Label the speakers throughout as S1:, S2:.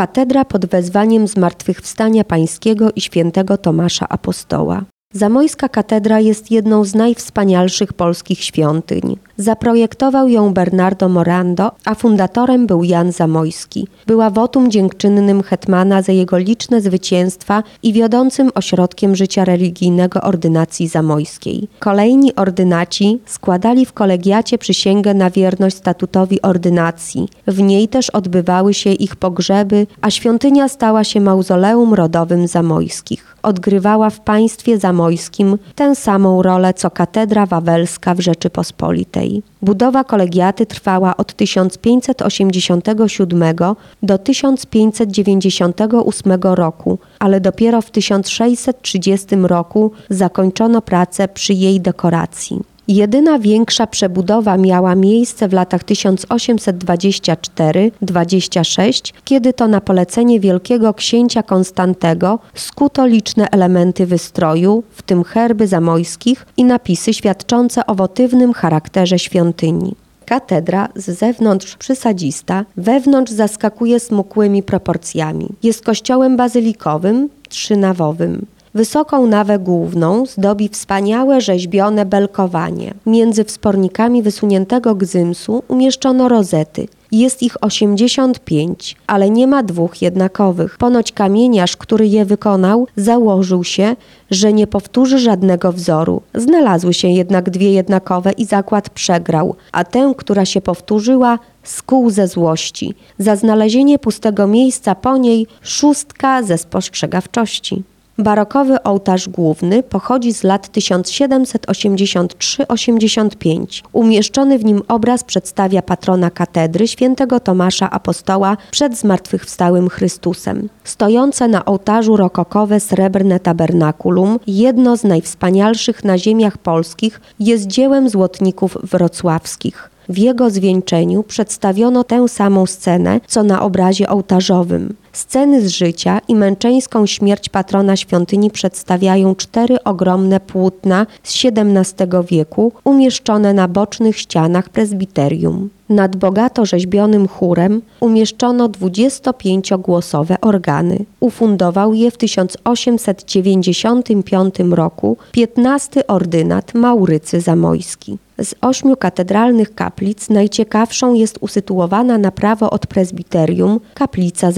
S1: Katedra pod wezwaniem Zmartwychwstania Pańskiego i świętego Tomasza Apostoła. Zamojska katedra jest jedną z najwspanialszych polskich świątyń. Zaprojektował ją Bernardo Morando, a fundatorem był Jan Zamojski. Była wotum dziękczynnym hetmana za jego liczne zwycięstwa i wiodącym ośrodkiem życia religijnego ordynacji zamojskiej. Kolejni ordynaci składali w kolegiacie przysięgę na wierność statutowi ordynacji. W niej też odbywały się ich pogrzeby, a świątynia stała się mauzoleum rodowym zamojskich. Odgrywała w państwie zamojskim tę samą rolę co katedra wawelska w Rzeczypospolitej. Budowa kolegiaty trwała od 1587 do 1598 roku, ale dopiero w 1630 roku zakończono pracę przy jej dekoracji. Jedyna większa przebudowa miała miejsce w latach 1824-26, kiedy to na polecenie wielkiego księcia Konstantego skuto liczne elementy wystroju, w tym herby zamojskich i napisy świadczące o wotywnym charakterze świątyni. Katedra z zewnątrz przysadzista, wewnątrz zaskakuje smukłymi proporcjami. Jest kościołem bazylikowym, trzynawowym. Wysoką nawę główną zdobi wspaniałe rzeźbione belkowanie. Między wspornikami wysuniętego gzymsu umieszczono rozety. Jest ich 85, ale nie ma dwóch jednakowych. Ponoć kamieniarz, który je wykonał, założył się, że nie powtórzy żadnego wzoru. Znalazły się jednak dwie jednakowe i zakład przegrał, a tę, która się powtórzyła, skuł ze złości. Za znalezienie pustego miejsca po niej szóstka ze spostrzegawczości. Barokowy ołtarz główny pochodzi z lat 1783-85. Umieszczony w nim obraz przedstawia patrona katedry świętego Tomasza Apostoła przed zmartwychwstałym Chrystusem. Stojące na ołtarzu rokokowe srebrne tabernakulum, jedno z najwspanialszych na ziemiach polskich, jest dziełem złotników wrocławskich. W jego zwieńczeniu przedstawiono tę samą scenę, co na obrazie ołtarzowym. Sceny z życia i męczeńską śmierć patrona świątyni przedstawiają cztery ogromne płótna z XVII wieku umieszczone na bocznych ścianach prezbiterium. Nad bogato rzeźbionym chórem umieszczono 25-głosowe organy. Ufundował je w 1895 roku 15 ordynat Maurycy Zamojski. Z ośmiu katedralnych kaplic najciekawszą jest usytuowana na prawo od prezbiterium kaplica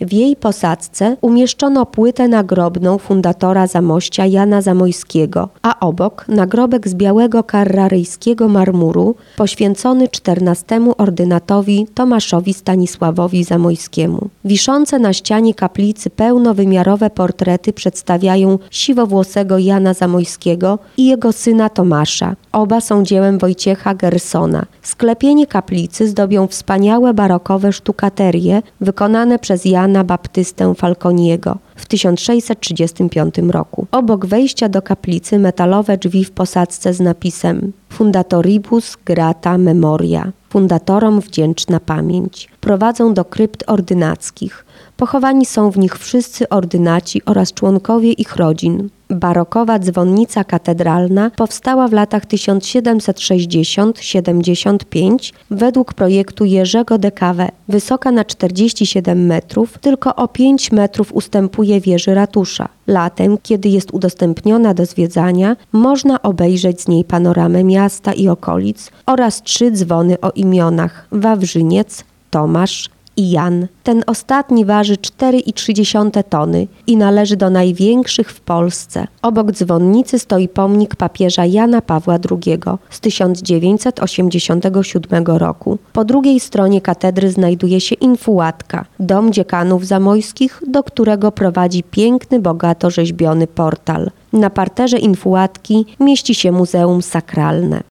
S1: W jej posadzce umieszczono płytę nagrobną fundatora Zamościa Jana Zamojskiego, a obok nagrobek z białego karraryjskiego marmuru poświęcony XIV ordynatowi Tomaszowi Stanisławowi Zamojskiemu. Wiszące na ścianie kaplicy pełnowymiarowe portrety przedstawiają siwowłosego Jana Zamojskiego i jego syna Tomasza. Oba są dziełem Wojciecha Gersona. Sklepienie kaplicy zdobią wspaniałe barokowe sztukaterie wykonane przez Jana Baptystę Falconiego w 1635 roku. Obok wejścia do kaplicy metalowe drzwi w posadzce z napisem Fundatoribus grata memoria. Fundatorom wdzięczna pamięć. Prowadzą do krypt ordynackich. Pochowani są w nich wszyscy ordynaci oraz członkowie ich rodzin. Barokowa dzwonnica katedralna powstała w latach 1760-75 według projektu Jerzego Dekawe. Wysoka na 47 metrów, tylko o 5 metrów ustępuje wieży ratusza. Latem, kiedy jest udostępniona do zwiedzania, można obejrzeć z niej panoramę miasta i okolic oraz trzy dzwony o imionach Wawrzyniec, Tomasz, i Jan. Ten ostatni waży 4,3 tony i należy do największych w Polsce. Obok dzwonnicy stoi pomnik papieża Jana Pawła II z 1987 roku. Po drugiej stronie katedry znajduje się infułatka, dom dziekanów zamojskich, do którego prowadzi piękny, bogato rzeźbiony portal. Na parterze infułatki mieści się muzeum sakralne.